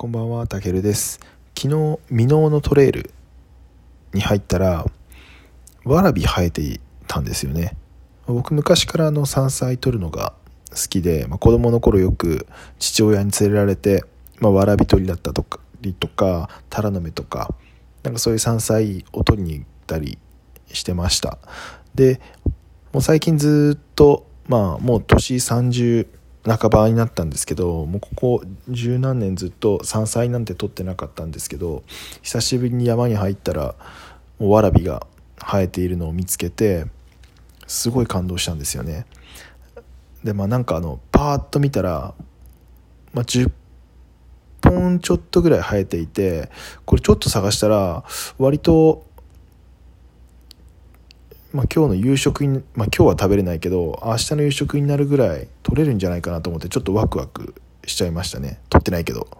こんばんは、たけるです。昨日、箕面のトレイルに入ったら、わらび生えていたんですよね。僕、昔からの山菜取るのが好きで、まあ、子供の頃よく父親に連れられて、まあ、わらび取りだったとか、りとか、タラの芽とか、なんかそういう山菜を取りに行ったりしてました。で、もう最近ずっと、まあ、もう年30、半ばになったんですけどもうここ十何年ずっと山菜なんて取ってなかったんですけど久しぶりに山に入ったらもうわらびが生えているのを見つけてすごい感動したんですよね。でまあなんかあのパーッと見たら、まあ、10本ちょっとぐらい生えていてこれちょっと探したら割とまあ、今日の夕食に、まあ、今日は食べれないけど明日の夕食になるぐらい取れるんじゃないかなと思ってちょっとワクワクしちゃいましたね。取ってないけど。